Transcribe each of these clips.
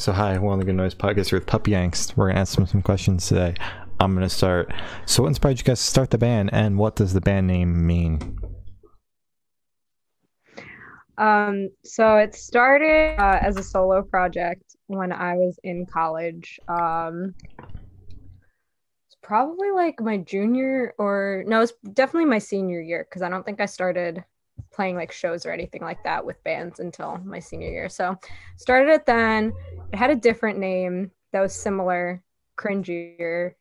So hi, of the Good Noise podcast with Puppy Angst. We're gonna ask them some questions today. I'm gonna start. So, what inspired you guys to start the band, and what does the band name mean? Um, so it started uh, as a solo project when I was in college. Um, it's probably like my junior or no, it's definitely my senior year because I don't think I started playing like shows or anything like that with bands until my senior year. So started it then. It had a different name that was similar, cringier.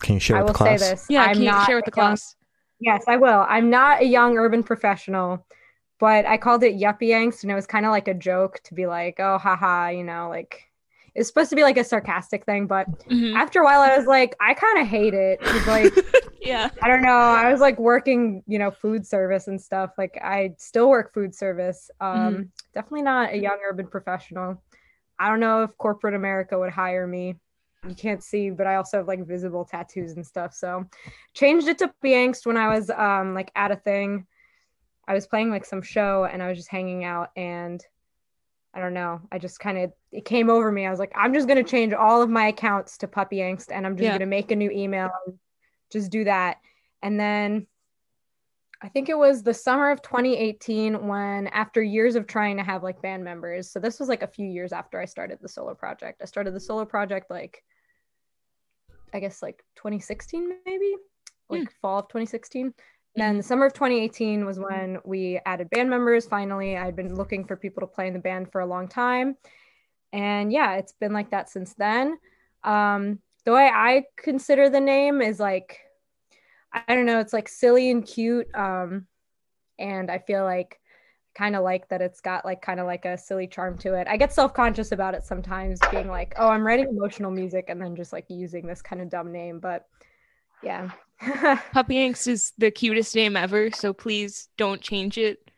Can you share I with will the class? say this. Yeah, I'm can you not share with the a young- class? Yes, I will. I'm not a young urban professional, but I called it yuppie angst, and it was kind of like a joke to be like, oh, haha, you know, like it's supposed to be like a sarcastic thing. But Mhm. after a while, I was like, I kind of hate it. It's like, Yeah. I don't know. I was like working, you know, food service and stuff. Like I still work food service. Um, definitely not a young urban professional. I don't know if corporate America would hire me. You can't see, but I also have like visible tattoos and stuff. So changed it to be angst when I was um like at a thing. I was playing like some show and I was just hanging out and I don't know. I just kind of it came over me. I was like, I'm just gonna change all of my accounts to puppy angst and I'm just Yeah. gonna make a new email and just do that. And then I think it was the summer of 2018 when after years of trying to have like band members. So this was like a few years after I started the solo project. I started the solo project like I guess like 2016 maybe, like hmm. fall of 2016. Then the summer of 2018 was when we added band members. Finally, I'd been looking for people to play in the band for a long time, and yeah, it's been like that since then. Um, the way I consider the name is like, I don't know, it's like silly and cute, um, and I feel like kind of like that it's got like kind of like a silly charm to it. I get self-conscious about it sometimes, being like, oh, I'm writing emotional music, and then just like using this kind of dumb name, but yeah. Puppy Angst is the cutest name ever, so please don't change it.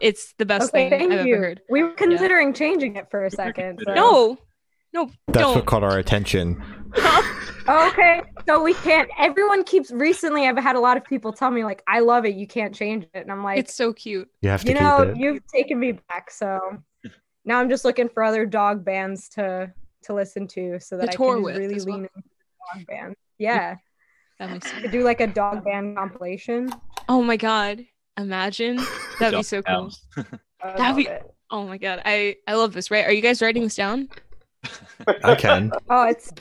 It's the best Okay, thing thank I've you. ever heard. We were considering changing it for a second. so- No, no, That's don't. what caught our attention. Okay. So we can't. Everyone keeps. Recently, I've had a lot of people tell me like, "I love it. You can't change it," and I'm like, it's so cute. You have to you keep know, it. you've taken me back. So now I'm just looking for other dog bands to to listen to, so that To I can with really as well. lean into dog band. Yeah, That makes sense. do like a dog band compilation. Oh my god, imagine that'd be so cool. That'd be- it. Oh my god, I I love this. Right? Are you guys writing this down? I can. Oh, it's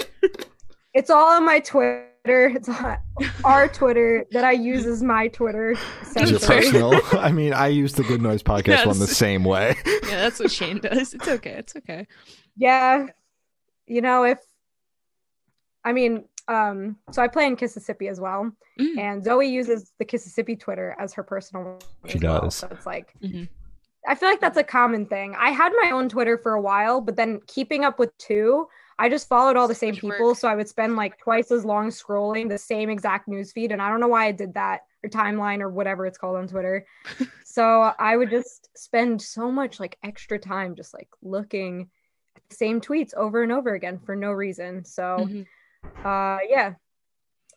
it's all on my Twitter. It's on our Twitter that I use as my Twitter. Is it personal? I mean, I use the Good Noise podcast one the same way. Yeah, that's what Shane does. It's okay. It's okay. Yeah. You know, if I mean, um, so I play in Kississippi as well, Mm. and Zoe uses the Kississippi Twitter as her personal. She as well. does. So it's like Mhm. I feel like that's a common thing. I had my own Twitter for a while, but then keeping up with two, I just followed all the same much people, work. so I would spend like twice as long scrolling the same exact news feed, and I don't know why I did that or timeline or whatever it's called on Twitter. so I would just spend so much like extra time just like looking at the same tweets over and over again for no reason. So Mhm. Uh yeah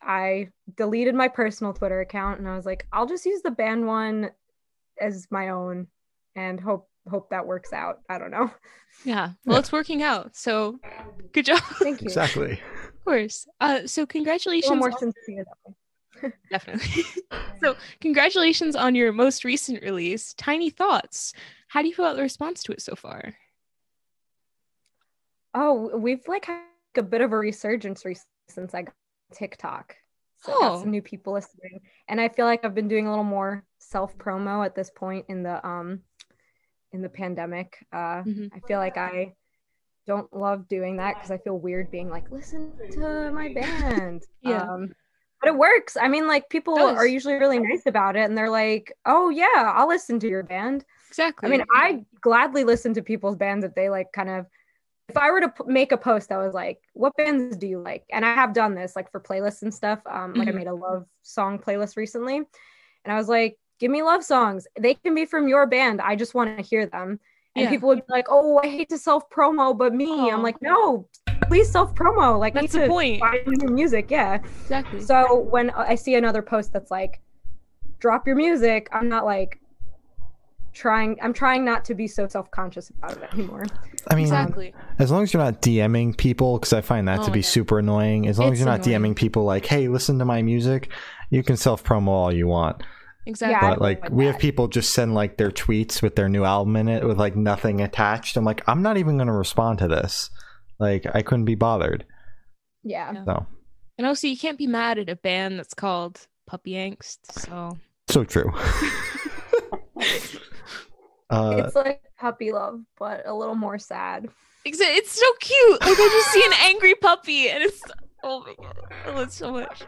i deleted my personal twitter account and i was like i'll just use the band one as my own and hope hope that works out i don't know Yeah. Well, Yeah. it's working out. So good job. thank you Exactly. Of course. Uh, so congratulations. more on- sincere that way. Definitely. so congratulations on your most recent release, Tiny Thoughts. How do you feel about the response to it so far? oh we've like had a bit of a resurgence re- since i got tiktok so I got Oh. some new people listening and i feel like i've been doing a little more self promo at this point in the um in the pandemic uh Mhm. I feel like I don't love doing that because I feel weird being like, listen to my band. Yeah. Um, but it works. I mean, like people are usually really nice about it and they're like, oh, yeah, I'll listen to your band. Exactly. I mean, I gladly listen to people's bands if they like kind of. If I were to p- make a post that was like, "What bands do you like?" and I have done this like for playlists and stuff. Um, like I Mhm. made a love song playlist recently, and I was like, "Give me love songs. They can be from your band. I just want to hear them." And Yeah. people would be like, "Oh, I hate to self promo, but me." Aw. I'm like, "No, please self promo. Like, That's the point. Find new music, yeah." exactly. So when I see another post that's like, drop your music, I'm not like, trying I'm trying not to be so self-conscious about it anymore. I mean, Exactly. as long as you're not DMing people, because I find that Oh to be God. super annoying. As long as you're not annoying. DMing people like, "Hey, listen to my music," you can self promo all you want. Exactly. I But like, like we have people just send like their tweets with their new album in it with like nothing attached. I'm like, I'm not even gonna respond to this. Like, I couldn't be bothered. Yeah. Yeah. So, And also, you can't be mad at a band that's called Puppy Angst. So, so true. uh, it's like puppy love, but a little more sad. Exa- it's so cute. Like, I just see an angry puppy, and it's oh my god, I love it so much.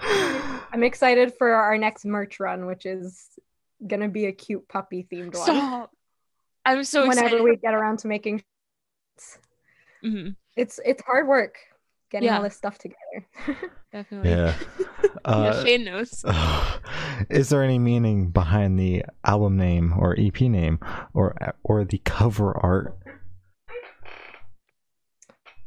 I'm excited for our next merch run, which is gonna be a cute puppy themed one. Stop. I'm so excited. Whenever excited. we get around to making Mhm, it's it's hard work getting Yeah. all this stuff together. definitely. yeah. Yeah, Uh, Shane knows. is there any meaning behind the album name or EP name or or the cover art?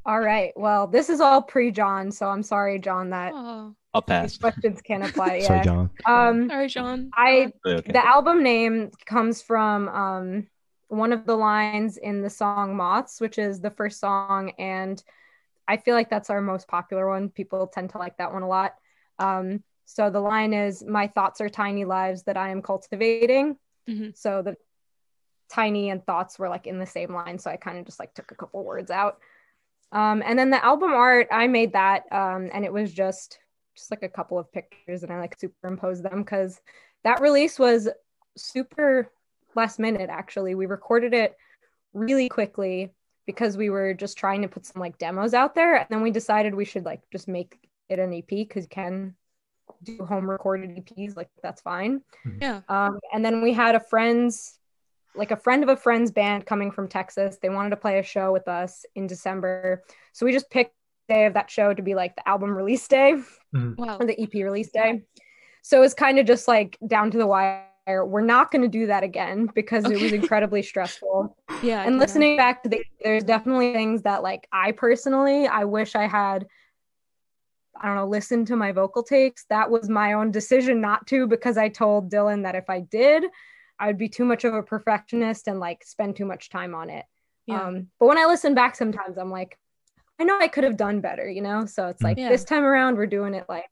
all right. Well, this is all pre John, so I'm sorry, John, that Oh, I'll these pass. questions can't apply. Sorry, Yeah. John. Um sorry, John. I Okay. the album name comes from um one of the lines in the song Moths, which is the first song, and I feel like that's our most popular one. People tend to like that one a lot. Um, so the line is, "My thoughts are tiny lives that I am cultivating." Mhm. So the tiny and thoughts were like in the same line, so I kind of just like took a couple words out. Um, and then the album art, I made that, um, and it was just just like a couple of pictures, and I like superimposed them because that release was super last minute. Actually, we recorded it really quickly because we were just trying to put some like demos out there, and then we decided we should like just make it an EP because you can do home recorded EPs, like that's fine. Yeah. Um, and then we had a friend's, like a friend of a friend's band coming from Texas. They wanted to play a show with us in December. So we just picked the day of that show to be like the album release day Wow. or the EP release day. So it was kind of just like down to the wire. We're not going to do that again because it was incredibly stressful. Yeah. And can listening back to the, there's definitely things that like I personally, I wish I had I don't know, listen to my vocal takes. That was my own decision not to because I told Dylan that if I did, I would be too much of a perfectionist and like spend too much time on it. Yeah. Um, but when I listen back sometimes, I'm like, I know I could have done better, you know? So it's like Yeah. this time around, we're doing it like,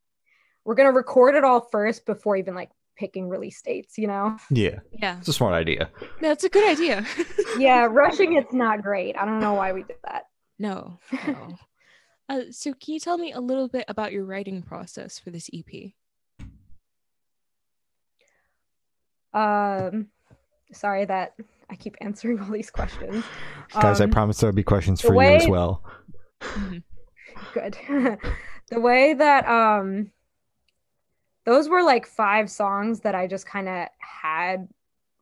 we're going to record it all first before even like picking release dates, you know? Yeah, yeah. it's a smart idea. That's a good idea. Yeah, rushing it's not great. I don't know why we did that. no. No. Uh, so, can you tell me a little bit about your writing process for this EP? Um, sorry that I keep answering all these questions. Guys, I Um, promise there'll be questions the for you as way- well. Mhm. good. the way that um those were like five songs that I just kind of had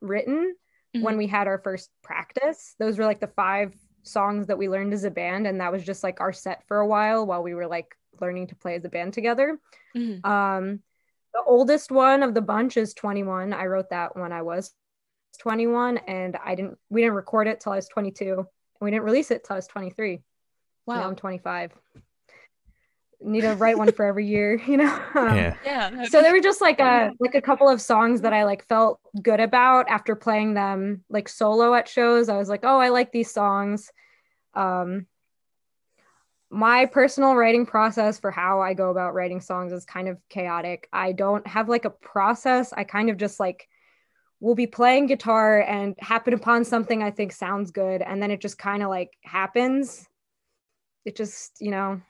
written when we had our first practice. Those were like the five songs that we learned as a band and that was just like our set for a while while we were like learning to play as a band together. Mhm. Um the oldest one of the bunch is 21. I wrote that when I was 21 and I didn't we didn't record it till I was 22 and we didn't release it till I was 23. Now Wow. I'm 25. Need to write one for every year, you know. Um, yeah, Yeah. So there were just like a like a couple of songs that I like felt good about after playing them like solo at shows. I was like, oh, I like these songs. Um, my personal writing process for how I go about writing songs is kind of chaotic. I don't have like a process. I kind of just like will be playing guitar and happen upon something I think sounds good, and then it just kind of like happens. It just, you know,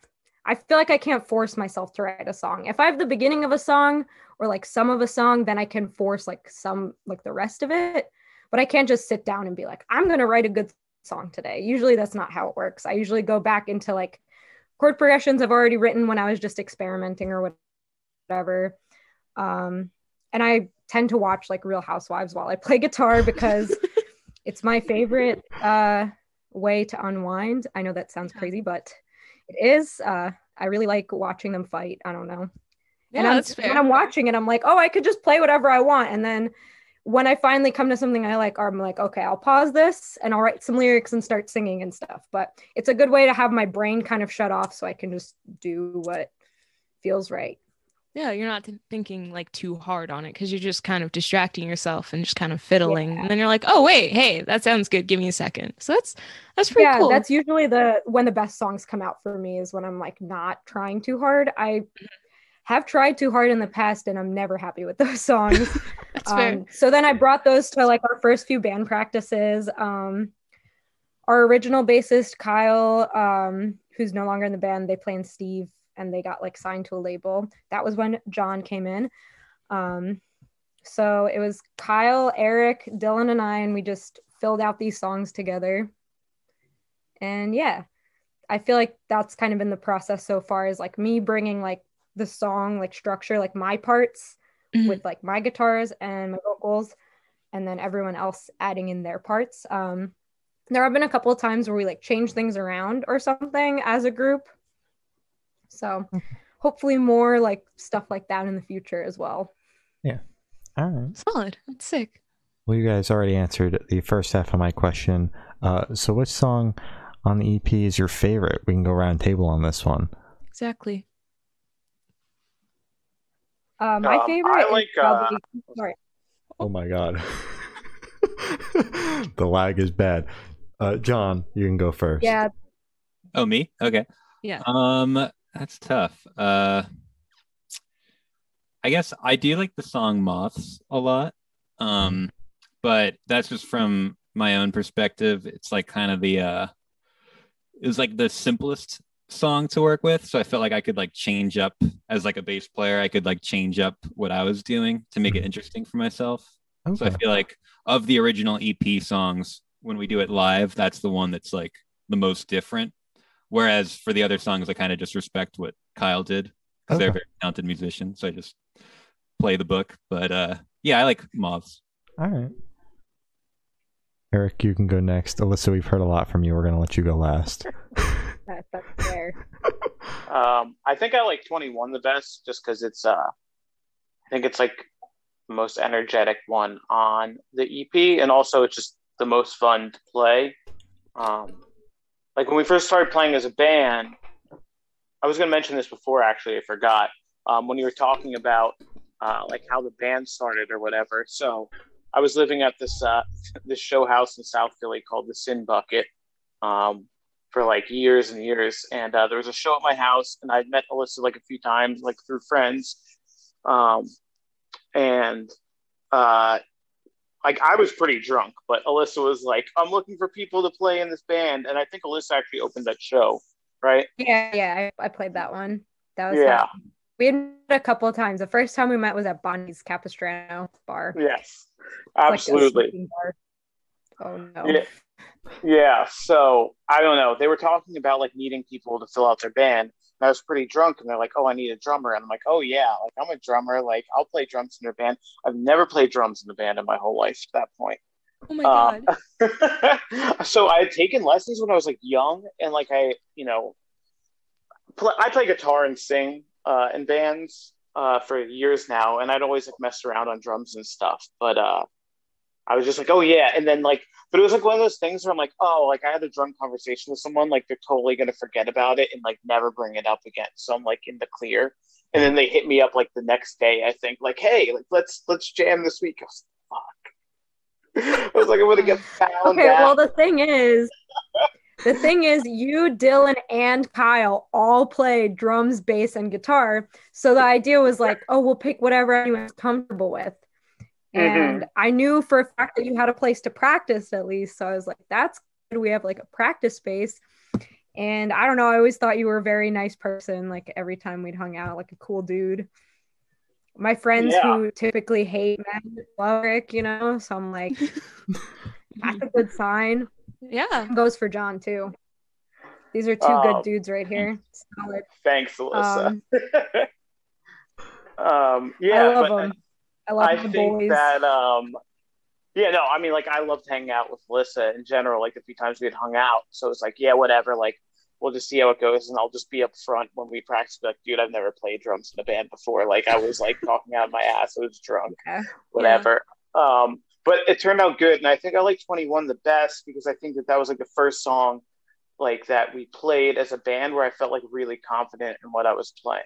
I feel like I can't force myself to write a song. If I have the beginning of a song or like some of a song, then I can force like some like the rest of it. But I can't just sit down and be like, I'm gonna write a good song today. Usually that's not how it works. I usually go back into like chord progressions I've already written when I was just experimenting or whatever. Um, and I tend to watch like Real Housewives while I play guitar because it's my favorite uh, way to unwind. I know that sounds crazy, but it is. Uh, I really like watching them fight. I don't know. yeah, and I'm, that's fair. when I'm watching it, I'm like, oh, I could just play whatever I want. And then when I finally come to something I like, I'm like, okay, I'll pause this and I'll write some lyrics and start singing and stuff. But it's a good way to have my brain kind of shut off so I can just do what feels right. Yeah, you're not th- thinking like too hard on it because you're just kind of distracting yourself and just kind of fiddling, Yeah. and then you're like, "Oh wait, hey, that sounds good. Give me a second. So that's that's pretty yeah, cool. that's usually the when the best songs come out for me is when I'm like not trying too hard. I have tried too hard in the past and I'm never happy with those songs. that's fair. Um, so then I brought those to like our first few band practices. Um, our original bassist Kyle, um, who's no longer in the band, they play in Steve, and they got like signed to a label. That was when John came in. Um, so it was Kyle, Eric, Dylan, and I, and we just filled out these songs together. And yeah, I feel like that's kind of been the process so far is like me bringing like the song like structure, like my parts Mhm. with like my guitars and my vocals, and then everyone else adding in their parts. Um, there have been a couple of times where we like change things around or something as a group. So hopefully more like stuff like that in the future as well. Yeah. All right. Solid. That's sick. Well, you guys already answered the first half of my question. Uh, so, which song on the EP is your favorite? We can go round table on this one. Exactly. Uh, my Um, favorite I is like, uh, sorry. Oh my god. the lag is bad. Uh, John, you can go first. Yeah, Oh, me? Okay. Yeah. Um, that's tough. Uh, I guess I do like the song "Moths" a lot. Um, but that's just from my own perspective. It's like kind of the uh, it was like the simplest song to work with, so I felt like I could like change up as like a bass player. I could like change up what I was doing to make it interesting for myself. So I feel like of the original EP songs, when we do it live, that's the one that's like the most different. Whereas for the other songs, I kind of just respect what Kyle did because they're a Okay. very talented musician. So I just play the book. But uh, yeah, I like Moths. All right. Eric, you can go next. Alyssa, we've heard a lot from you. We're going to let you go last. that, that's fair. Um, I think I like 21 the best just because it's uh, I think it's like the most energetic one on the EP, and also it's just the most fun to play. Um, like when we first started playing as a band, I was going to mention this before. Actually, I forgot. Um, when you were talking about uh, like how the band started or whatever. So I was living at this uh, this show house in South Philly called the Sin Bucket. Um, for like years and years. And uh, there was a show at my house, and I'd met Alyssa like a few times, like through friends. Um, and uh, like I was pretty drunk, but Alyssa was like, "I'm looking for people to play in this band," and I think Alyssa actually opened that show, right? Yeah, yeah, I, I played that one. That was Yeah. fun. We had met a couple of times. The first time we met was at Bonnie's Capistrano bar. Yes, absolutely. sleeping bar. Oh no. Yeah. Yeah, so I don't know. They were talking about like needing people to fill out their band. I was pretty drunk, and they're like, "Oh, I need a drummer," and I'm like, "Oh yeah, like I'm a drummer. Like I'll play drums in their band. I've never played drums in the band in my whole life at that point." Oh my Um, god. so I had taken lessons when I was like young, and like I, you know, pl- I play guitar and sing uh, in bands uh, for years now, and I'd always like mess around on drums and stuff. But uh, I was just like, oh yeah, and then like, but it was like one of those things where I'm like, oh, like I had a drunk conversation with someone, like they're totally gonna forget about it and like never bring it up again. So I'm like in the clear, and then they hit me up like the next day. I think like, hey, like let's let's jam this week. I was like, fuck. I was like, I'm gonna get found Okay, out. well the thing is the thing is you, Dylan, and Kyle all play drums, bass, and guitar. So the idea was like, oh, we'll pick whatever anyone's comfortable with. And I knew for a fact that you had a place to practice at least. So I was like, that's good. We have like a practice space. And I don't know, I always thought you were a very nice person. Like every time we'd hung out, like a cool dude. My friends Yeah. who typically hate men love Rick, you know. So I'm like, that's a good sign. yeah. Goes for John too. These are two Um, good dudes right here. Solid. Thanks, Alyssa. Um, Um, yeah, I love but them. I love I the think boys. that um, yeah, no, I mean, like I loved hanging out with Alyssa in general. Like the few times we had hung out, so it's like, yeah, whatever. Like we'll just see how it goes, and I'll just be up front when we practice. Like, dude, I've never played drums in a band before. Like I was like talking out of my ass. I was drunk, Yeah. whatever. Um, but it turned out good, and I think I like Twenty One the best because I think that that was like the first song like that we played as a band where I felt like really confident in what I was playing.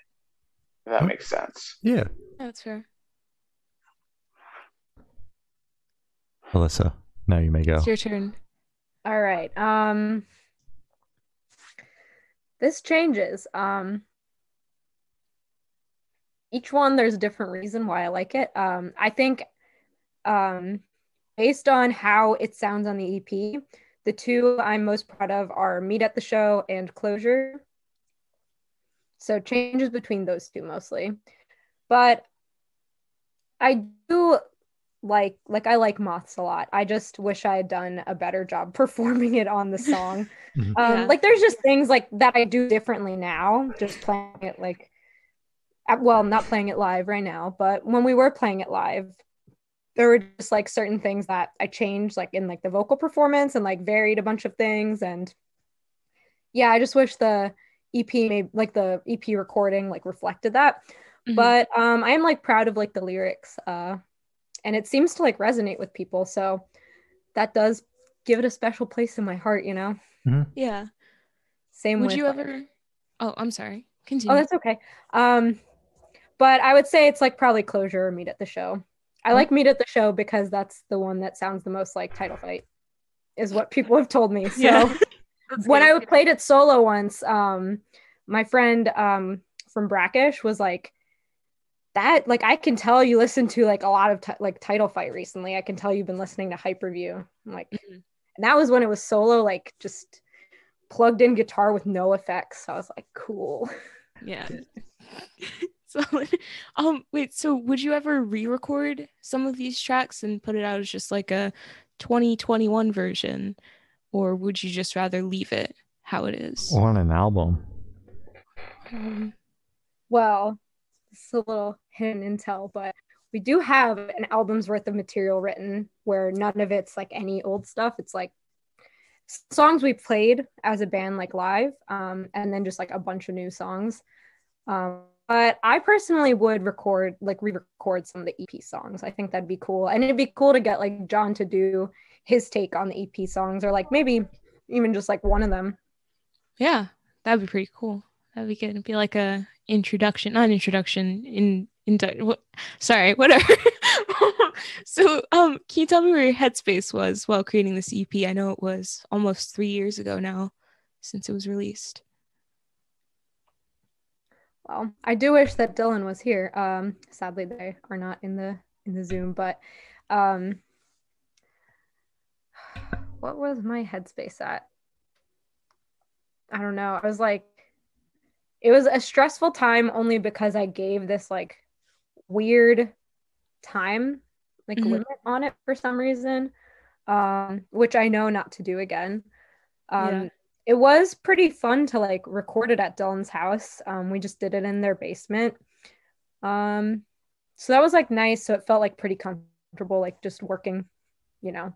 If that makes sense. Yeah. That's fair. Alyssa, now you may go. It's your turn. All right. Um this changes. Um each one there's a different reason why I like it. Um I think um based on how it sounds on the EP, the two I'm most proud of are Meet at the Show and Closure. So changes between those two mostly. But I do like like I like moths a lot. I just wish I had done a better job performing it on the song. Mhm. um Yeah. like there's just things like that I do differently now, just playing it like uh, well, not playing it live right now, but when we were playing it live, there were just like certain things that I changed like in like the vocal performance and like varied a bunch of things and yeah, I just wish the EP made like the EP recording like reflected that Mhm. but um i am like proud of like the lyrics uh and it seems to like resonate with people so that does give it a special place in my heart you know yeah. same Would with you like- ever? Oh, I'm sorry. Continue. oh that's okay um but i would say it's like probably closure or meet at the show i like meet at the show because that's the one that sounds the most like title fight is what people have told me so Yeah. When good. I played it solo once, um, my friend um, from Brackish was like, "That like I can tell you listen to like a lot of ti- like title fight recently. I can tell you've been listening to Hyperview." I'm like, Mhm. and that was when it was solo, like just plugged in guitar with no effects. So I was like, "Cool." Yeah. so, um, wait. So, would you ever re-record some of these tracks and put it out as just like a 2021 version, or would you just rather leave it how it is? On an album. Um, well, it's a little hidden intel, but we do have an album's worth of material written where none of it's like any old stuff. It's like songs we played as a band, like live, um, and then just like a bunch of new songs. Um, but I personally would record, like re-record some of the EP songs. I think that'd be cool, and it'd be cool to get like John to do his take on the EP songs, or like maybe even just like one of them. Yeah, that'd be pretty cool. That'd be good. It'd be like a introduction, not introduction. In in what? Sorry, whatever. so, um, can you tell me where your headspace was while creating this EP? I know it was almost three years ago now since it was released. Well, I do wish that Dylan was here. Um, sadly, they are not in the in the Zoom. But um, what was my headspace at? I don't know. I was like, it was a stressful time only because I gave this like weird time like Mhm. limit on it for some reason, um, which I know not to do again. Um, Yeah. It was pretty fun to like record it at Dylan's house. Um, we just did it in their basement. Um, so that was like nice. So it felt like pretty comfortable, like just working, you know,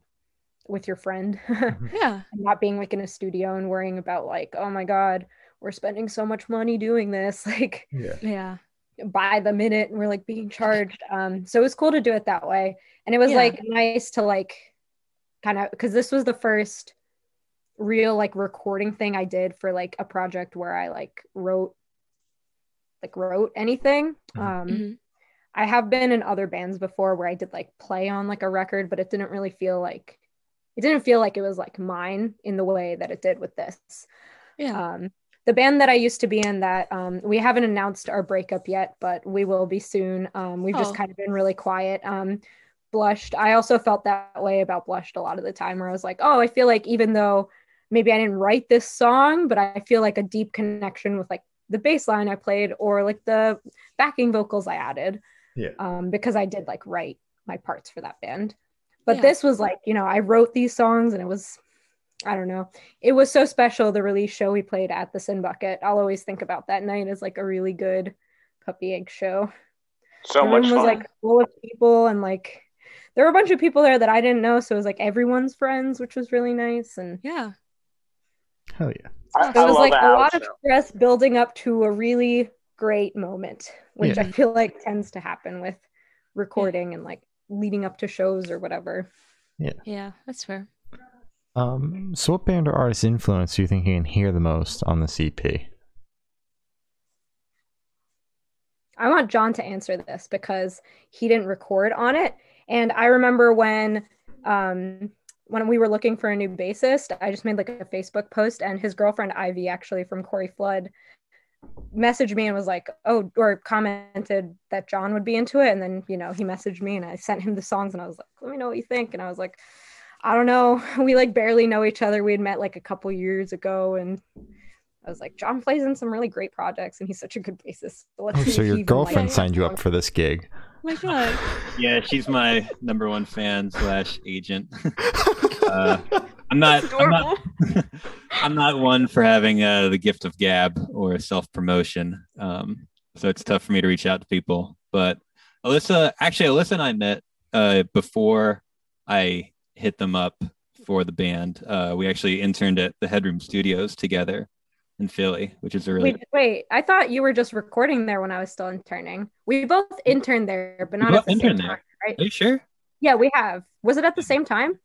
with your friend, Yeah, not being like in a studio and worrying about like, oh my God, we're spending so much money doing this. Like, Yeah. yeah, by the minute and we're like being charged um so it was cool to do it that way and it was Yeah. like nice to like kind of because this was the first real like recording thing i did for like a project where i like wrote like wrote anything Mhm. um Mhm. i have been in other bands before where i did like play on like a record but it didn't really feel like it didn't feel like it was like mine in the way that it did with this yeah. um, the band that I used to be in that um, we haven't announced our breakup yet, but we will be soon. Um, we've Oh. just kind of been really quiet. Um, blushed. I also felt that way about blushed a lot of the time, where I was like, oh, I feel like even though maybe I didn't write this song, but I feel like a deep connection with like the bass line I played or like the backing vocals I added. Yeah. Um, because I did like write my parts for that band. But Yeah. this was like, you know, I wrote these songs and it was I don't know. It was so special the release show we played at the Sin Bucket. I'll always think about that night as like a really good Puppy Angst show. So the much room fun. was like full of people and like there were a bunch of people there that I didn't know, so it was like everyone's friends, which was really nice. And yeah. Hell yeah. I, it was love like a house lot of stress building up to a really great moment, which Yeah. I feel like tends to happen with recording and like leading up to shows or whatever. Yeah. Yeah, that's fair. Um, so what band or artist influence do you think you can hear the most on the EP? I want John to answer this because he didn't record on it. And I remember when um when we were looking for a new bassist, I just made like a Facebook post and his girlfriend Ivy actually from Corey Flood messaged me and was like, "Oh," or commented that John would be into it, and then you know he messaged me and I sent him the songs and I was like, "Let me know what you think," and I was like, "I don't know, we like barely know each other. We had met like a couple years ago, and I was like, John plays in some really great projects, and he's such a good bassist. So, oh, so your girlfriend like signed you up for this gig? Oh my god! Yeah, she's my number one fan slash agent. uh, I'm not. I'm not, I'm not one for having uh, the gift of gab or self promotion. Um, so it's tough for me to reach out to people. But Alyssa, actually, Alyssa and I met uh, before I hit them up for the band. Uh, we actually interned at the Headroom Studios together in Philly, which is a really wait, wait. I thought you were just recording there when I was still interning. We both interned there, but not at the same time, there. right? Are you sure? Yeah, we have. Was it at the same time?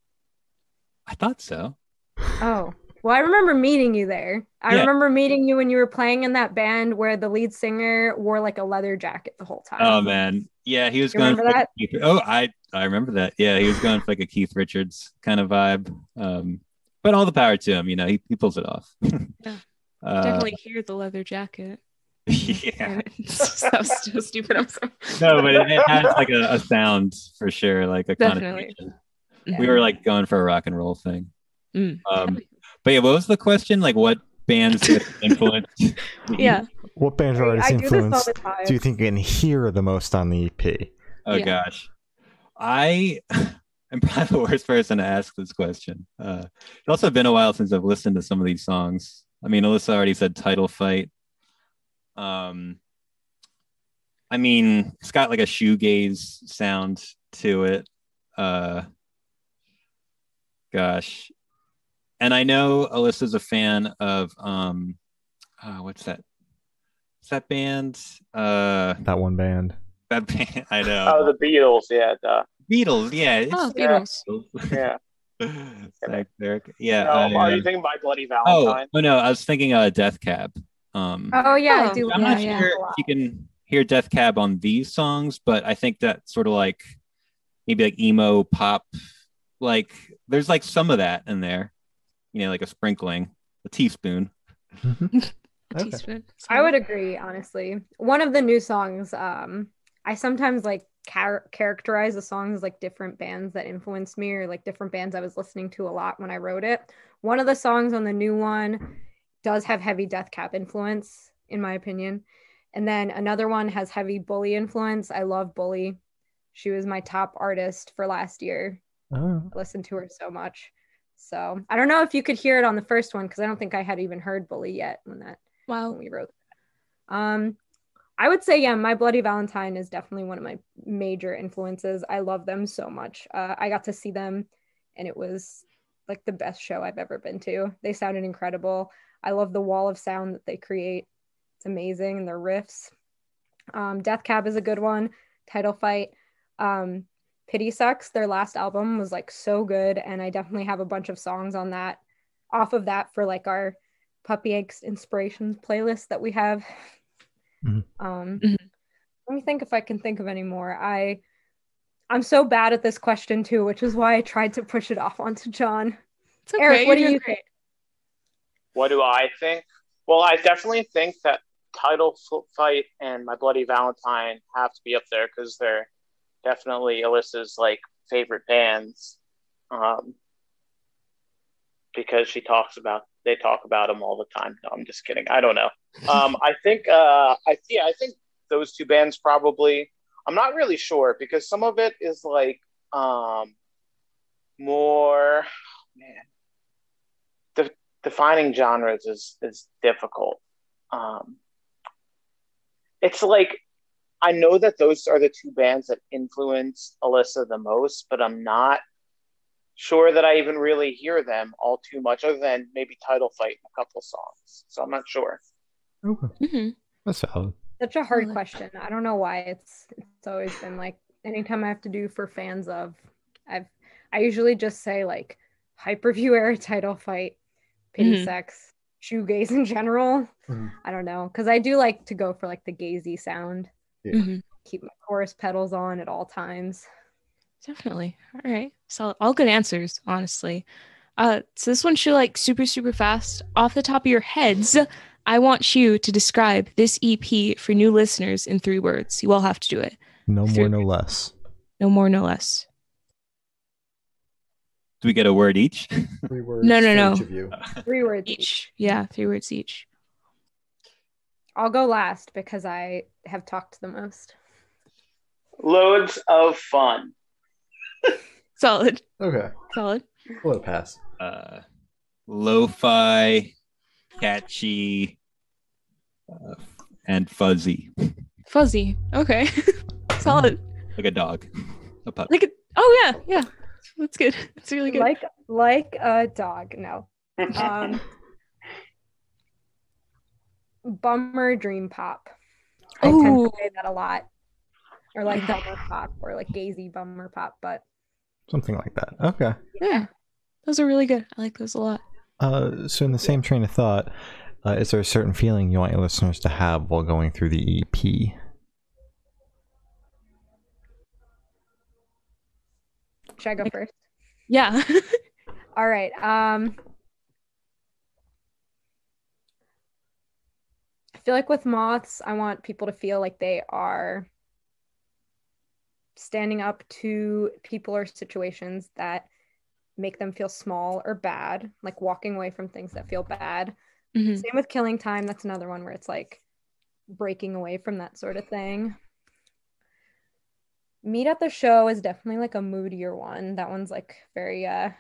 I thought so. Oh, well, I remember meeting you there. I yeah. remember meeting you when you were playing in that band where the lead singer wore like a leather jacket the whole time. Oh man, yeah, he was you going for that. Keith, oh, I I remember that. Yeah, he was going for like a Keith Richards kind of vibe. Um, but all the power to him. You know, he, he pulls it off. yeah. Uh, definitely hear the leather jacket. Yeah, that was so stupid. I'm sorry. No, but it, it has like a, a, sound for sure, like a kind definitely. Yeah. We were like going for a rock and roll thing. Mm. Um, but yeah, what was the question? Like, what bands influenced? yeah. What bands are artists influenced? Do you think you can hear the most on the EP? Oh yeah. gosh, I am probably the worst person to ask this question. Uh, it's also been a while since I've listened to some of these songs. I mean, Alyssa already said title fight. Um, I mean, it's got like a shoegaze sound to it. Uh, gosh, and I know Alyssa's a fan of um, uh, what's that? What's that band? Uh, that one band. That band. I know. Oh, the Beatles. Yeah. Duh. Beatles. Yeah. Oh, Beatles. Yeah. Thanks, Eric. Yeah. No, uh, are you thinking My Bloody Valentine? Oh, oh no, I was thinking uh, Death Cab. Um, oh yeah, I do. I'm yeah, not yeah. sure if you can hear Death Cab on these songs, but I think that sort of like maybe like emo pop, like there's like some of that in there. You know, like a sprinkling, a teaspoon. Okay. teaspoon. I would agree, honestly. One of the new songs, um, I sometimes like char- characterize the songs like different bands that influenced me or like different bands I was listening to a lot when I wrote it. One of the songs on the new one does have heavy Death Cab influence, in my opinion. And then another one has heavy Bully influence. I love Bully. She was my top artist for last year. Oh. I listened to her so much. So I don't know if you could hear it on the first one because I don't think I had even heard Bully yet when that when we wrote that. Um I would say, yeah, My Bloody Valentine is definitely one of my major influences. I love them so much. Uh, I got to see them, and it was like the best show I've ever been to. They sounded incredible. I love the wall of sound that they create. It's amazing, and their riffs. Um, Death Cab is a good one. Title Fight. Um, Pity Sex, their last album was like so good, and I definitely have a bunch of songs on that, off of that for like our Puppy Angst inspirations playlist that we have Mm-hmm. Um, mm-hmm. Let me think if I can think of any more. I I'm so bad at this question too, which is why I tried to push it off onto John. It's Okay, Eric, what do you think? What do I think? Well, I definitely think that Title Fight and My Bloody Valentine have to be up there because they're definitely Alyssa's like favorite bands. Um, because she talks about they talk about them all the time. No, I'm just kidding. I don't know. Um, I think uh, I yeah, I think those two bands probably. I'm not really sure because some of it is like um, more man. De- defining genres is is difficult. Um, it's like I know that those are the two bands that influence Alyssa the most, but I'm not sure that I even really hear them all too much, other than maybe Title Fight and a couple songs. So I'm not sure. Okay, mm-hmm. that's valid. Such a hard question. I don't know why it's it's always been like anytime I have to do for fans of, I've I usually just say like hyperview era Title Fight, Pity mm-hmm. Sex, shoegaze in general. Mm-hmm. I don't know because I do like to go for like the gazy sound Yeah. Mhm. keep my chorus pedals on at all times. Definitely. All right. So all good answers, honestly. Uh, so this one should like super, super fast. Off the top of your heads, I want you to describe this EP for new listeners in three words. You all have to do it. No more, Three. no less. No more, no less. Do we get a word each? Three words. No, no, no. each of you. Three words. Each. Yeah, three words each. I'll go last because I have talked the most. Loads of fun. Solid. Okay. Solid. What a pass. uh, lo-fi, catchy, uh, and fuzzy, Fuzzy. Okay. Solid. like a dog, a pup. Like, a, oh yeah, yeah. That's good. That's really good. Like like a dog. No. Um bummer dream pop. I tend to say that a lot. Or like bummer pop or like gazy bummer pop, but Something like that. Okay. yeah. Those are really good. I like those a lot. Uh, so in the same train of thought, uh, is there a certain feeling you want your listeners to have while going through the EP? should I go first? Yeah. All right. Um I feel like with moths, I want people to feel like they are standing up to people or situations that make them feel small or bad, like walking away from things that feel bad. Mhm. Same with killing time. That's another one where it's like breaking away from that sort of thing. Meet at the show is definitely like a moodier one. That one's like very uh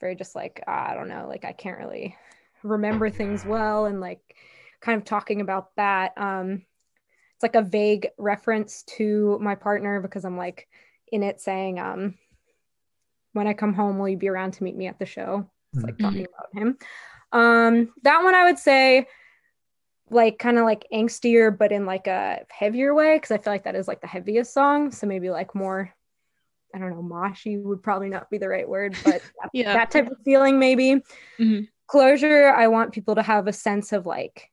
very just like I don't know, like I can't really remember things well and like kind of talking about that. Um it's like a vague reference to my partner because I'm like in it saying um when I come home will you be around to meet me at the show? It's like talking about him. Um that one I would say like kind of like angstier but in like a heavier way because I feel like that is like the heaviest song so maybe like more I don't know moshy would probably not be the right word but that, Yeah. that type of feeling maybe Mhm. closure I want people to have a sense of like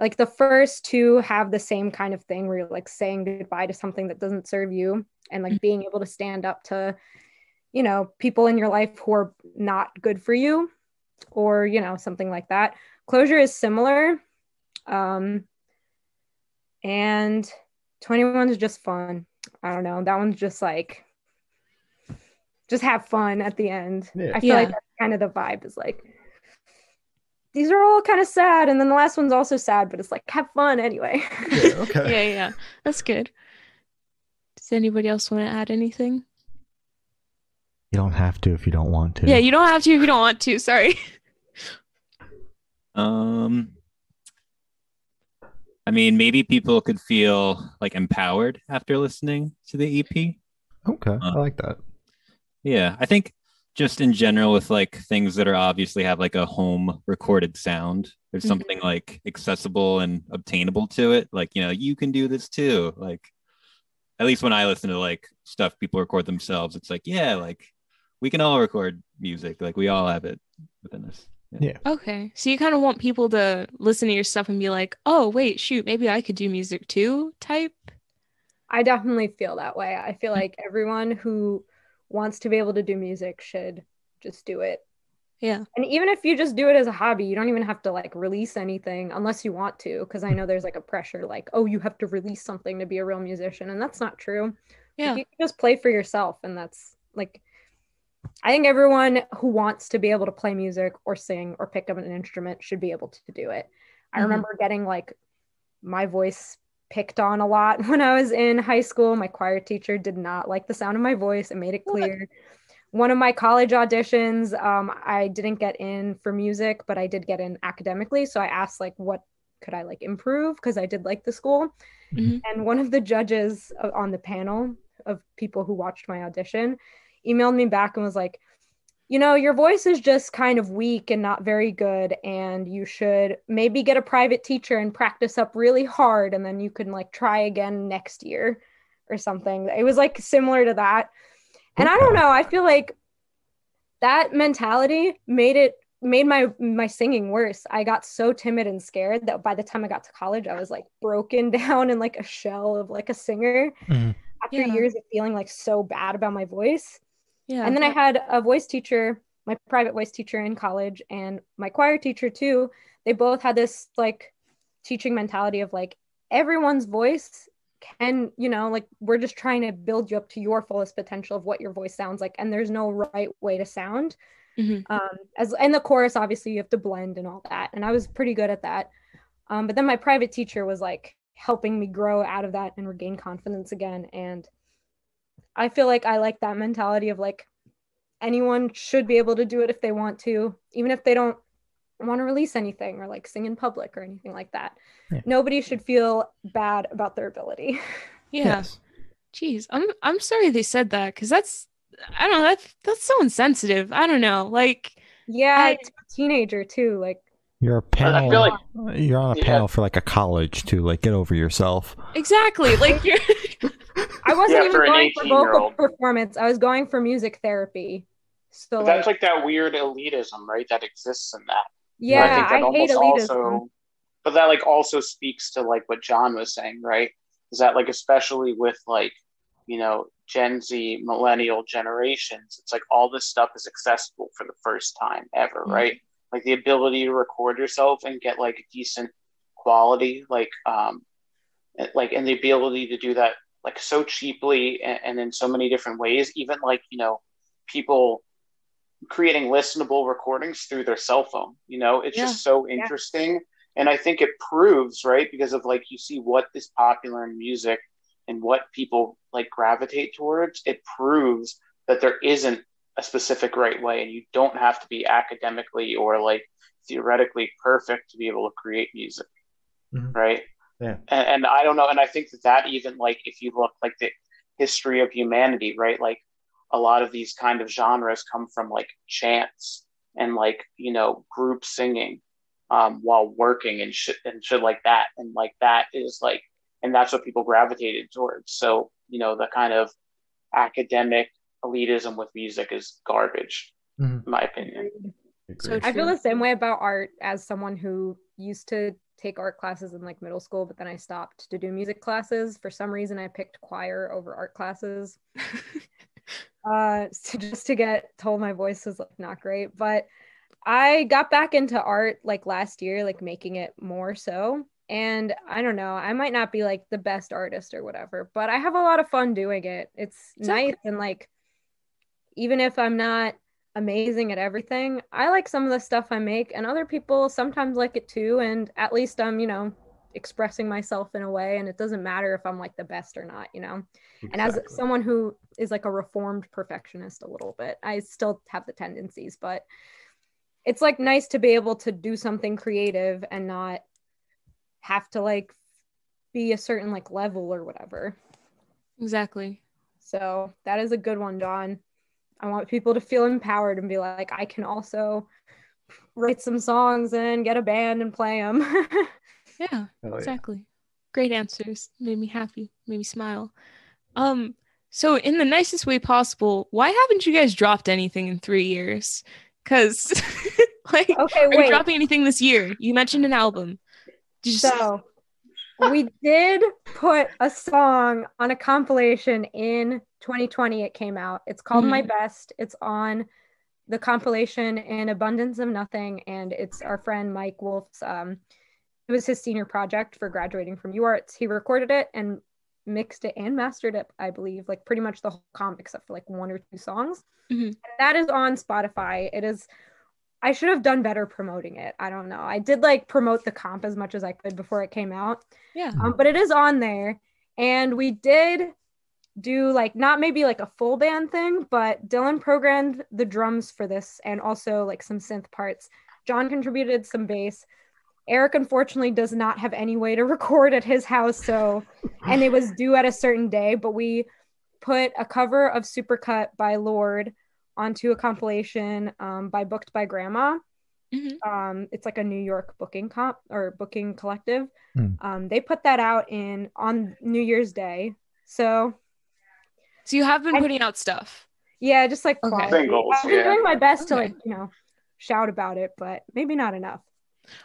like the first two have the same kind of thing where you're like saying goodbye to something that doesn't serve you and like Mhm. being able to stand up to you know people in your life who are not good for you or you know something like that. Closure is similar um and 21 is just fun. I don't know. That one's just like just have fun at the end. Yeah. i feel like that's kind of the vibe is like these are all kind of sad and then the last one's also sad but it's like have fun anyway Yeah, okay. Yeah, yeah. That's good. Does anybody else want to add anything? You don't have to if you don't want to. Yeah, you don't have to if you don't want to. Sorry. Um, I mean, maybe people could feel like empowered after listening to the EP. Okay. I Uh, like that. Yeah, I think just in general with like things that are obviously have like a home recorded sound, there's Mhm. something like accessible and obtainable to it. Like, you know, you can do this too. Like at least when I listen to like stuff people record themselves, it's like, yeah, like we can all record music. Like we all have it within us. Yeah. Okay. So you kind of want people to listen to your stuff and be like, oh, wait, shoot, maybe I could do music too, type. i definitely feel that way i feel like everyone who wants to be able to do music should just do it Yeah. And even if you just do it as a hobby, you don't even have to like release anything unless you want to. Cause I know there's like a pressure like, oh, you have to release something to be a real musician. And that's not true. Yeah. You can just play for yourself. And that's like, I think everyone who wants to be able to play music or sing or pick up an instrument should be able to do it. I Mhm. remember getting like my voice picked on a lot when I was in high school. My choir teacher did not like the sound of my voice and made it What? clear. One of my college auditions, um, I didn't get in for music, but I did get in academically. So I asked like, what could I like improve? Because I did like the school. Mhm. And one of the judges on the panel of people who watched my audition emailed me back and was like, you know, your voice is just kind of weak and not very good. And you should maybe get a private teacher and practice up really hard. And then you can like try again next year or something. It was like similar to that. And I don't know. I feel like that mentality made it made my my singing worse. I got so timid and scared that by the time I got to college, I was like broken down in like a shell of like a singer Mhm. after Yeah. years of feeling like so bad about my voice. Yeah. And then I had a voice teacher, my private voice teacher in college, and my choir teacher too. They both had this like teaching mentality of like everyone's voice can, you know, like we're just trying to build you up to your fullest potential of what your voice sounds like, and there's no right way to sound. Mhm. Um, as and the chorus, obviously, you have to blend and all that, and I was pretty good at that. Um, but then my private teacher was like helping me grow out of that and regain confidence again, and I feel like I like that mentality of like anyone should be able to do it if they want to, even if they don't want to release anything or like sing in public or anything like that. Yeah. Nobody should feel bad about their ability. yeah. Yes. Jeez, I'm I'm sorry they said that because that's I don't know that's that's so insensitive. I don't know, like yeah, I- teenager too. Like You're a panel. feel like you're on a Yeah. panel for like a college too. Like, get over yourself. exactly like you're I wasn't Yeah, even for going for vocal performance. I was going for music therapy. So but like, that's like that weird elitism, right? That exists in that. yeah, I think that I, hate elitism. also, but that like also speaks to like what John was saying, right? Is that like especially with like you know Gen Z millennial generations, it's like all this stuff is accessible for the first time ever, Mhm. right? Like the ability to record yourself and get like decent quality, like um, like and the ability to do that like so cheaply and, and in so many different ways, even like you know people creating listenable recordings through their cell phone. You know, it's Yeah. just so interesting. And I think it proves, right? Because of like you see what is popular in music and what people like gravitate towards, it proves that there isn't a specific right way and you don't have to be academically or like theoretically perfect to be able to create music. Mhm. Right. Yeah. And, and I don't know. And I think that that even like if you look like the history of humanity, right? Like a lot of these kind of genres come from like chants and like you know group singing um, while working and shit and shit like that and like that is like and that's what people gravitated towards so you know the kind of academic elitism with music is garbage Mhm. in my opinion So I feel the same way about art as someone who used to take art classes in like middle school, but then I stopped to do music classes. For some reason, I picked choir over art classes. uh, so just to get told my voice was like not great. But I got back into art like last year, like making it more so. And I don't know, I might not be like the best artist or whatever, but I have a lot of fun doing it. It's Exactly. nice and like even if I'm not amazing at everything, I like some of the stuff I make, and other people sometimes like it too. And at least I'm, you know, expressing myself in a way, and it doesn't matter if I'm like the best or not, you know. And as someone who is like a reformed perfectionist a little bit, I still have the tendencies, but it's like nice to be able to do something creative and not have to like be a certain like level or whatever. exactly. So that is a good one, Don. I want people to feel empowered and be like, I can also write some songs and get a band and play them. Yeah, Hell yeah. exactly. Great answers. Made me happy. Made me smile. Um, so in the nicest way possible, why haven't you guys dropped anything in three years? Because like okay, are you wait. dropping anything this year? You mentioned an album. Did you So we did put a song on a compilation in 2020. It came out. It's called My Best. It's on the compilation in Abundance of Nothing, and it's our friend Mike Wolf's. Um, it was his senior project for graduating from UArts. He recorded it and mixed it and mastered it, I believe, like pretty much the whole comp except for like one or two songs. Mhm. And that is on Spotify. It is I should have done better promoting it. I don't know. I did like promote the comp as much as I could before it came out. yeah. Um, but it is on there. And we did do like not maybe like a full band thing, but Dylan programmed the drums for this and also like some synth parts. John contributed some bass. Eric unfortunately does not have any way to record at his house, so and it was due at a certain day, but we put a cover of Supercut by Lorde onto a compilation um, by Booked by Grandma. Mhm. Um, it's like a New York booking comp or booking collective. Hmm. Um, they put that out in on New Year's Day. So So you have been I- putting out stuff. yeah, just like Okay. Singles, I've been yeah. doing my best to like you know shout about it, but maybe not enough.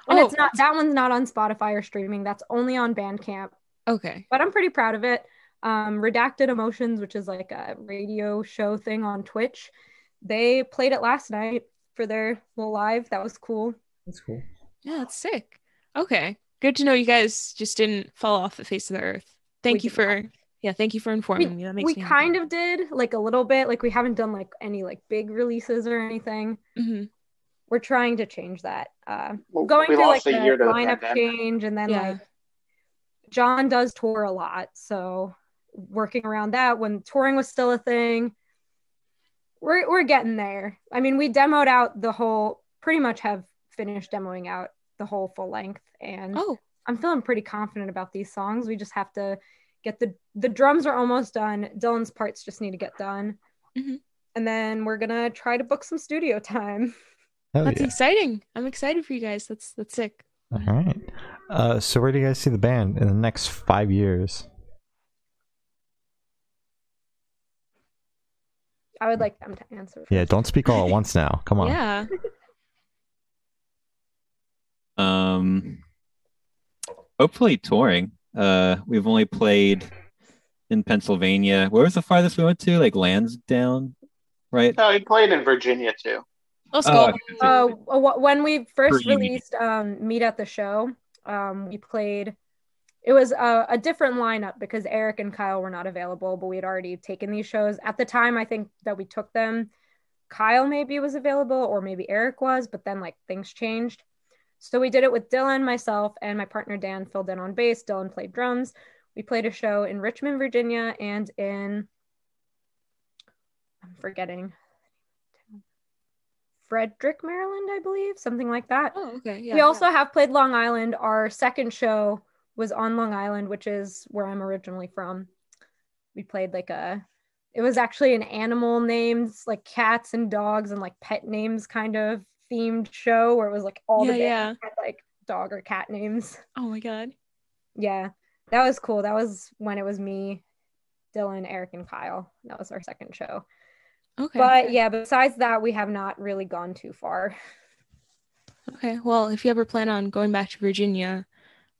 And Oh. it's not that one's not on Spotify or streaming. That's only on Bandcamp. Okay. But I'm pretty proud of it. Um, Redacted Emotions, which is like a radio show thing on Twitch, they played it last night for their little live. That was cool. That's cool. Yeah, that's sick. Okay. Good to know you guys just didn't fall off the face of the earth. Thank We you did for yeah, thank you for informing me. That makes we me kind of did like a little bit. Like we haven't done like any like big releases or anything. hmm We're trying to change that. Uh, Well, going we through like lost the year to the lineup pandemic. change and then Yeah. like John does tour a lot, so working around that when touring was still a thing. We're we're getting there. I mean, we demoed out the whole pretty much have finished demoing out the whole full length and Oh, I'm feeling pretty confident about these songs. We just have to get the the drums are almost done. Dylan's parts just need to get done. Mhm. And then we're gonna try to book some studio time. Hell that's yeah. exciting. I'm excited for you guys. That's that's sick. All right. Uh, so where do you guys see the band in the next five years? I would like them to answer. Yeah, don't speak all at once now. Come on. Yeah. Um, hopefully touring. Uh, we've only played in Pennsylvania. Where was the farthest we went to? Like Lansdowne, right? No, he played in Virginia too. Let's Oh, go. okay. Uh, when we first Pretty. released um, Meet at the Show, um, we played. It was a, a different lineup because Eric and Kyle were not available, but we had already taken these shows at the time. I think that we took them. Kyle maybe was available, or maybe Eric was, but then like things changed. So we did it with Dylan, myself, and my partner Dan filled in on bass. Dylan played drums. We played a show in Richmond, Virginia, and in I'm forgetting Frederick, Maryland, I believe, something like that. Oh, okay. Yeah. we also have played Long Island. Our second show was on Long Island, which is where I'm originally from. We played like a it was actually an animal names like cats and dogs and like pet names kind of themed show where it was like all the Yeah, had, like dog or cat names. Oh my god. Yeah. That was cool. That was when it was me, Dylan, Eric, and Kyle. That was our second show. Okay. But yeah, besides that, we have not really gone too far. Okay. Well, if you ever plan on going back to Virginia,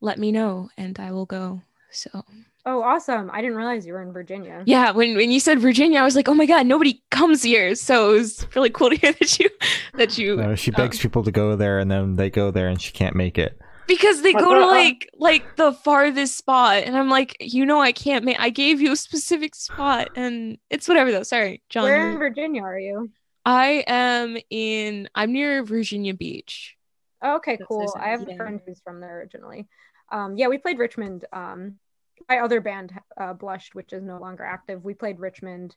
let me know and I will go. So Oh, awesome. I didn't realize you were in Virginia. yeah, when when you said Virginia, I was like, oh my god, nobody comes here. So it was really cool to hear that you that you No, she begs um, people to go there, and then they go there, and she can't make it. because they go to like like the farthest spot, and I'm like, you know, I can't make. I gave you a specific spot, and it's whatever though. Sorry, John. Where in you're- Virginia are you? I am in. I'm near Virginia Beach. Oh, okay, That's cool. I have a friend who's from there originally. Um, yeah, we played Richmond. Um, my other band, uh, Blushed, which is no longer active, we played Richmond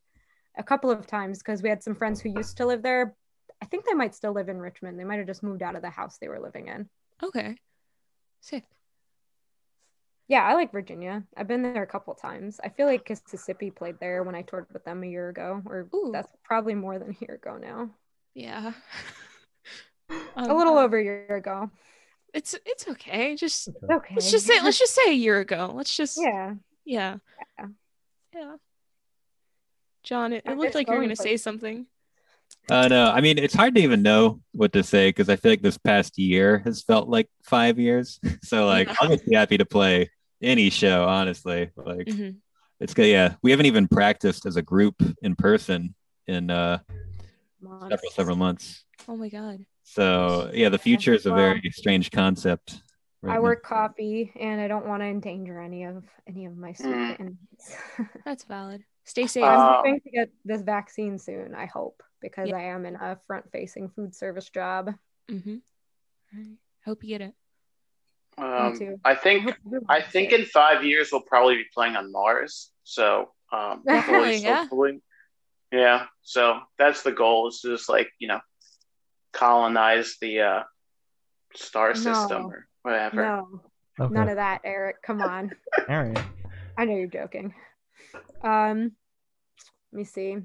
a couple of times because we had some friends who used to live there. I think they might still live in Richmond. They might have just moved out of the house they were living in. Okay, sick. Yeah, I like Virginia. I've been there a couple times. I feel like Mississippi played there when I toured with them a year ago, or Ooh. that's probably more than a year ago now. Yeah. a Um, little over a year ago. It's it's okay. Just It's okay. let's just say let's just say a year ago. Let's just yeah. yeah Yeah. yeah. John, it, it looked like you were going gonna say places. something. Uh, no, I mean it's hard to even know what to say because I feel like this past year has felt like five years. So like Yeah. I'll just be happy to play any show, honestly. Like Mhm. it's good. Yeah, we haven't even practiced as a group in person in uh Months. several several months. Oh my god. So yeah, the future is a very strange concept. right I now. work coffee and I don't want to endanger any of any of my sweet Mm. That's valid. Stay safe. Uh, I'm hoping to get this vaccine soon, I hope, because Yeah. I am in a front facing food service job. mm-hmm. Hope you get it. Um, too. I I, think hope I think it. in five years we'll probably be playing on Mars. So um, hopefully, yeah. hopefully. yeah. So that's the goal is to just like you know colonize the uh, star system No. or whatever. no, Okay. none of that, Eric. Come on. All right. I know you're joking. Um, let me see.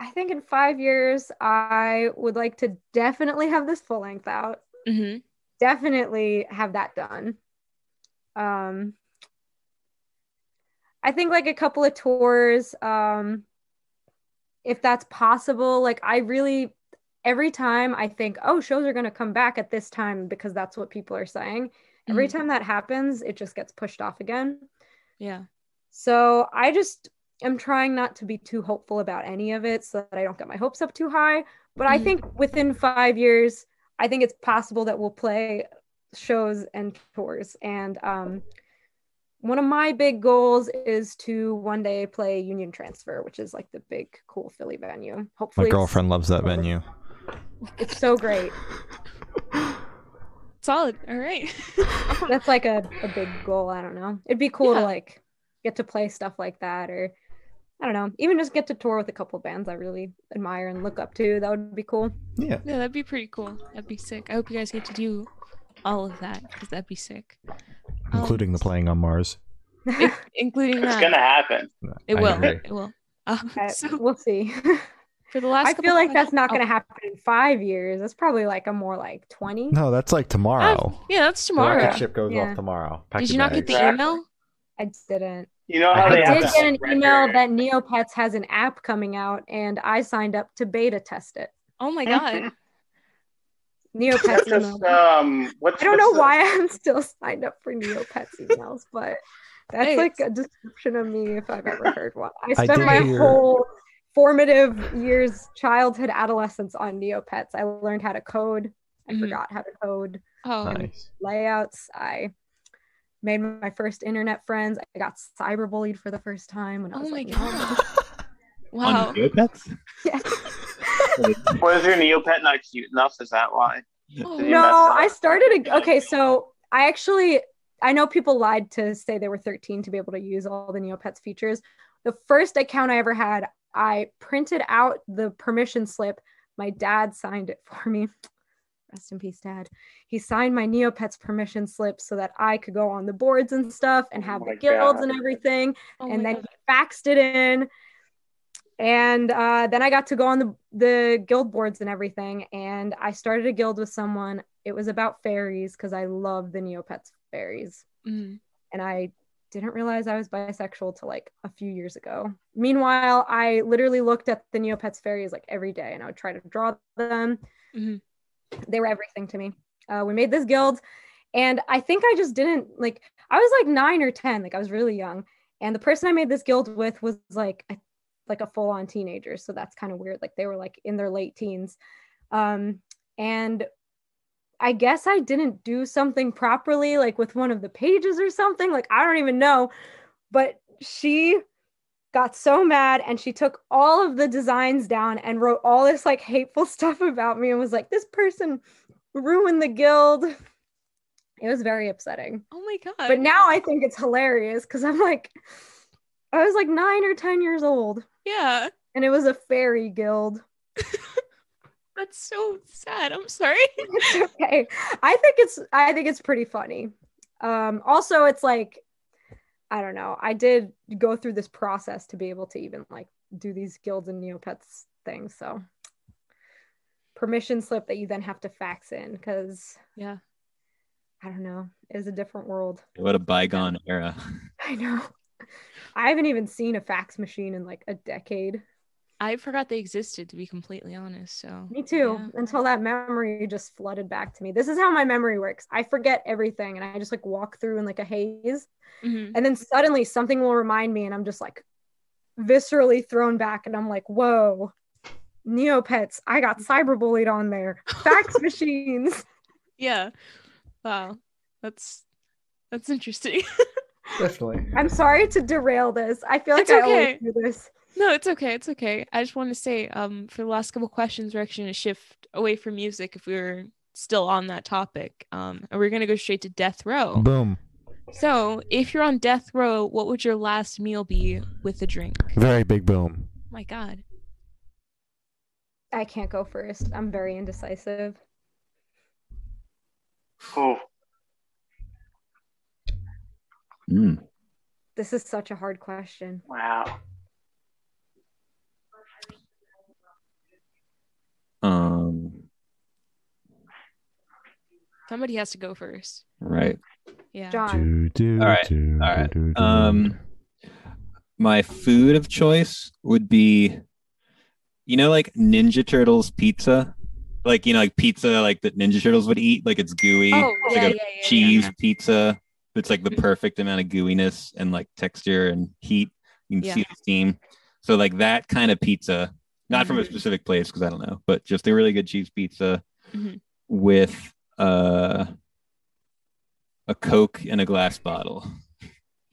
I think in five years, I would like to definitely have this full length out. Mm-hmm. Definitely have that done. Um, I think like a couple of tours, um, if that's possible. Like I really, every time I think, oh, shows are going to come back at this time because that's what people are saying. Every Mhm. time that happens, it just gets pushed off again. Yeah. So I just am trying not to be too hopeful about any of it so that I don't get my hopes up too high. But I Mhm. think within five years, I think it's possible that we'll play shows and tours. And um, one of my big goals is to one day play Union Transfer, which is like the big, cool Philly venue. Hopefully, My girlfriend loves that venue. It's so great. Solid. All right. That's like a, a big goal. I don't know. It'd be cool Yeah. to like get to play stuff like that or I don't know, even just get to tour with a couple bands I really admire and look up to. That would be cool. Yeah. yeah, that'd be pretty cool. That'd be sick. I hope you guys get to do all of that because that'd be sick. Um, Including the playing on Mars. in- including It's that. gonna happen. It I will. agree. It will. Uh, so we'll see. For the last, I feel like that's not going oh, to happen in five years. That's probably like a more like 20. No, that's like tomorrow. yeah, that's The tomorrow. rocket ship goes Yeah. off tomorrow. Pack Did you not get the email? I didn't. You know I how did they I have did get an record- email that Neopets has an app coming out and I signed up to beta test it. Oh my god. Neopets That's just um. What's I don't know the- why I'm still signed up for Neopets emails, but that's Hey, like a description of me if I've ever heard one. I I spent did my hear- whole formative years, childhood, adolescence on Neopets. I learned how to code. I Mhm. forgot how to code Oh, Nice. layouts. I made my first internet friends. I got cyberbullied for the first time when I was oh was my like, god. On Wow. Neopets? Yeah. Was your Neopet not cute enough? Is that why? Oh, no. I started. A, okay, so I actually I know people lied to say they were 13 to be able to use all the Neopets features. The first account I ever had, I printed out the permission slip. My dad signed it for me. Rest in peace, dad. He signed my Neopets permission slip so that I could go on the boards and stuff and Oh have my the guilds God. and everything Oh and then God. he faxed it in and uh, then i got to go on the, the guild boards and everything and i started a guild with someone it was about fairies because i love the neopets fairies Mm. and i didn't realize i was bisexual till like a few years ago. Meanwhile i literally looked at the neopets fairies like every day and i would try to draw them. Mhm. they were everything to me. Uh, we made this guild and i think i just didn't like i was like nine or ten like i was really young and the person i made this guild with was like a, like a full-on teenager so that's kind of weird like they were like in their late teens. Um and i guess i didn't do something properly like with one of the pages or something like i don't even know. But she got so mad and she took all of the designs down and wrote all this like hateful stuff about me and was like this person ruined the guild. It was very upsetting. Oh my god. but now i think it's hilarious because i'm like i was like nine or ten years old. Yeah. and it was a fairy guild That's so sad. I'm sorry. it's okay i think it's i think it's pretty funny um also it's like i don't know i did go through this process to be able to even like do these guilds and neopets things so permission slip that you then have to fax in because Yeah. i don't know it's a different world What a bygone era. i know i haven't even seen a fax machine in like a decade I forgot they existed to be completely honest. So Me too. Yeah. Until that memory just flooded back to me. This is how my memory works. I forget everything and I just like walk through in like a haze. Mhm. And then suddenly something will remind me and I'm just like viscerally thrown back and I'm like, whoa, Neopets, I got cyberbullied on there. Fax machines. Yeah. Wow. That's that's interesting. Definitely. I'm sorry to derail this. I feel like It's I okay. always do this. No, it's okay. It's okay. I just want to say, um, for the last couple questions, we're actually gonna shift away from music if we were still on that topic. Um, and we're gonna go straight to death row. Boom. So, if you're on death row, what would your last meal be with a drink? Very big boom. my God. I can't go first. I'm very indecisive. Oh, Mm. This is such a hard question. wow. Somebody has to go first. right. Yeah. John. Do, do, All right, do, all right. do, do, Um, my food of choice would be, you know, like Ninja Turtles pizza. like you know, like pizza, like that Ninja Turtles would eat. Like it's gooey. Oh, it's yeah, like a yeah, cheese yeah. pizza. It's like the perfect amount of gooiness and like texture and heat. You can Yeah. see the steam. So like that kind of pizza, not from a Mhm. specific place because I don't know, but just a really good cheese pizza Mhm. with uh, a Coke in a glass bottle.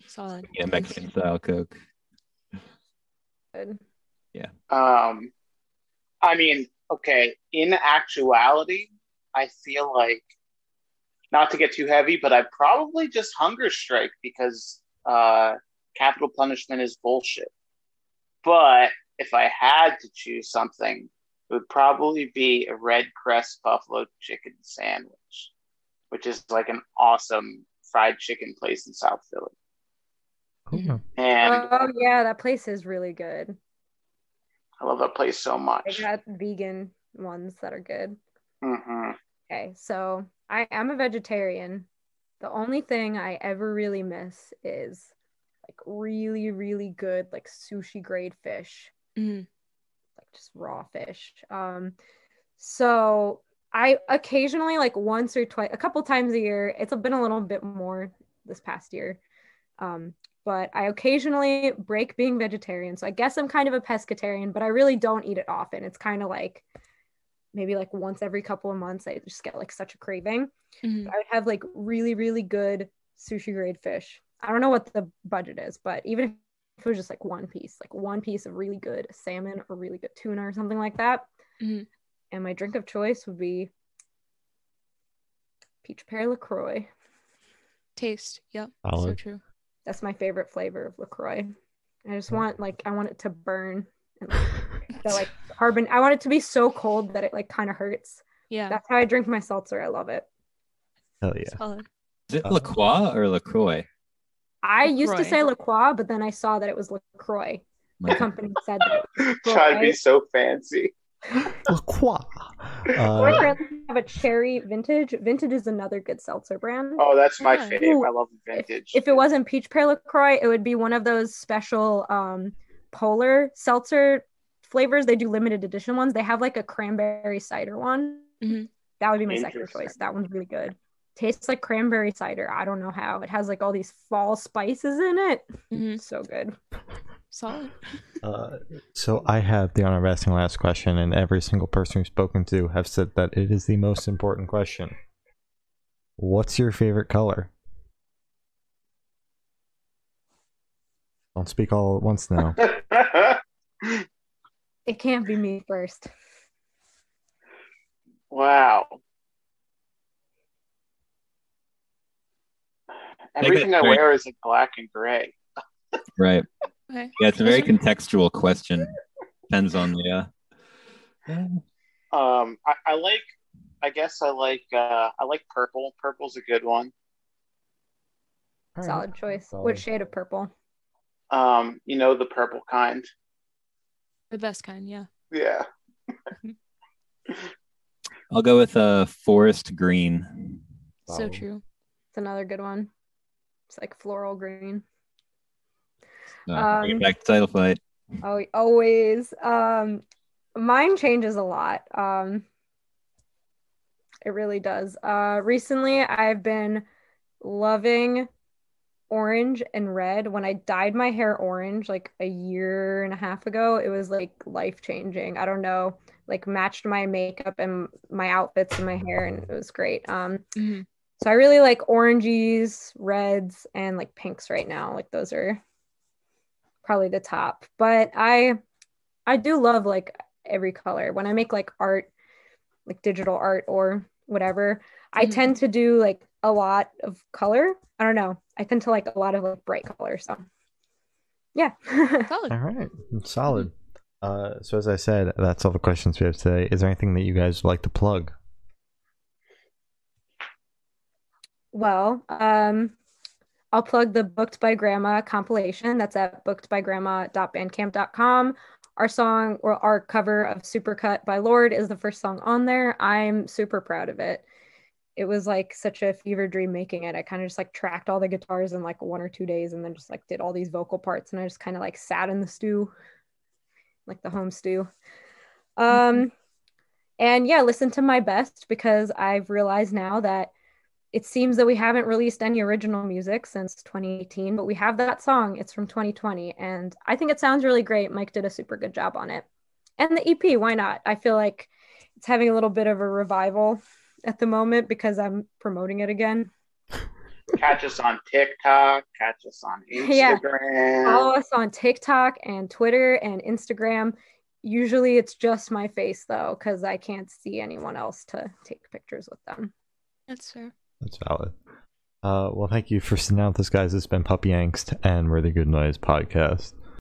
Solid. Yeah, Mexican style Coke. Good. Um, I mean, okay, in actuality, I feel like not to get too heavy, but I probably just hunger strike because uh, capital punishment is bullshit. But if I had to choose something, it would probably be a Redcrest buffalo chicken sandwich, which is like an awesome fried chicken place in South Philly. Cool. And Oh yeah, that place is really good. I love that place so much. They much. got vegan ones that are good. hmm Okay, so I am a vegetarian. The only thing I ever really miss is like really, really good like sushi grade fish, Mhm. Just raw fish. Um, so I occasionally like once or twice, a couple times a year. It's been a little bit more this past year. Um, but I occasionally break being vegetarian. So I guess I'm kind of a pescatarian, but I really don't eat it often. It's kind of like maybe like once every couple of months, I just get like such a craving. Mhm. I would have like really, really good sushi grade fish. I don't know what the budget is, but even if it was just like one piece, like one piece of really good salmon or really good tuna or something like that. Mhm. And my drink of choice would be peach pear LaCroix. Taste. Yep. So true. That's my favorite flavor of LaCroix. I just want like I want it to burn and like, the like carbon. I want it to be so cold that it like kind of hurts. Yeah. That's how I drink my seltzer. I love it. Hell yeah. Solid. Is it LaCroix or LaCroix? I used to say LaCroix, but then I saw that it was LaCroix. The company said that. Trying to be so fancy. La Croix. Or Uh, have a cherry vintage. Vintage is another good seltzer brand. Oh, that's my Yeah. fave. Ooh. I love if, vintage. if it wasn't peach pear LaCroix, it would be one of those special um, polar seltzer flavors. They do limited edition ones. They have like a cranberry cider one. Mhm. That would be my second choice. That one's really good. Tastes like cranberry cider. I don't know how. It has like all these fall spices in it. Mhm. So good. Solid. uh, so I have the honor of asking the last question, and every single person we've spoken to have said that it is the most important question. What's your favorite color? Don't speak all at once now. It can't be me first. wow. Everything I wear is like black and gray. Right. Okay. Yeah, it's a very contextual question. Depends on the. Uh... Um, I, I like. I guess I like. Uh, I like purple. Purple's a good one. Solid choice. Solid. What shade of purple? Um, you know the purple kind. The best kind. Yeah. Yeah. I'll go with uh, forest green. So true. It's another good one. It's like floral green. Uh, bring Um, back to title fight. Oh, always. Um, mine changes a lot. Um, it really does. Uh, recently I've been loving orange and red. When I dyed my hair orange like a year and a half ago, it was like life changing. I don't know, like matched my makeup and my outfits and my hair, and it was great. Um, Mhm. So I really like oranges, reds, and like pinks right now. Like those are probably the top. But I I do love like every color. When I make like art, like digital art or whatever, I Mhm. tend to do like a lot of color. I don't know. I tend to like a lot of like bright colors. So yeah. Solid. All right, solid. Uh, so as I said, that's all the questions we have today. Is there anything that you guys would like to plug? Well, um, I'll plug the Booked by Grandma compilation. That's at bookedbygrandma.bandcamp.com. Our song or our cover of Supercut by Lorde is the first song on there. I'm super proud of it. It was like such a fever dream making it. I kind of just like tracked all the guitars in like one or two days and then just like did all these vocal parts and I just kind of like sat in the stew, like the home stew. Um, And yeah, listen to my best because I've realized now that it seems that we haven't released any original music since 2018, but we have that song. It's from 2020. And I think it sounds really great. Mike did a super good job on it. And the EP, why not? I feel like it's having a little bit of a revival at the moment because I'm promoting it again. Catch us on TikTok, catch us on Instagram. Yeah. Instagram. Follow us on TikTok and Twitter and Instagram. Usually it's just my face though, because I can't see anyone else to take pictures with them. That's fair. That's valid. Uh, well, thank you for sitting out with us, guys. It's been Puppy Angst and We're the Good Noise podcast.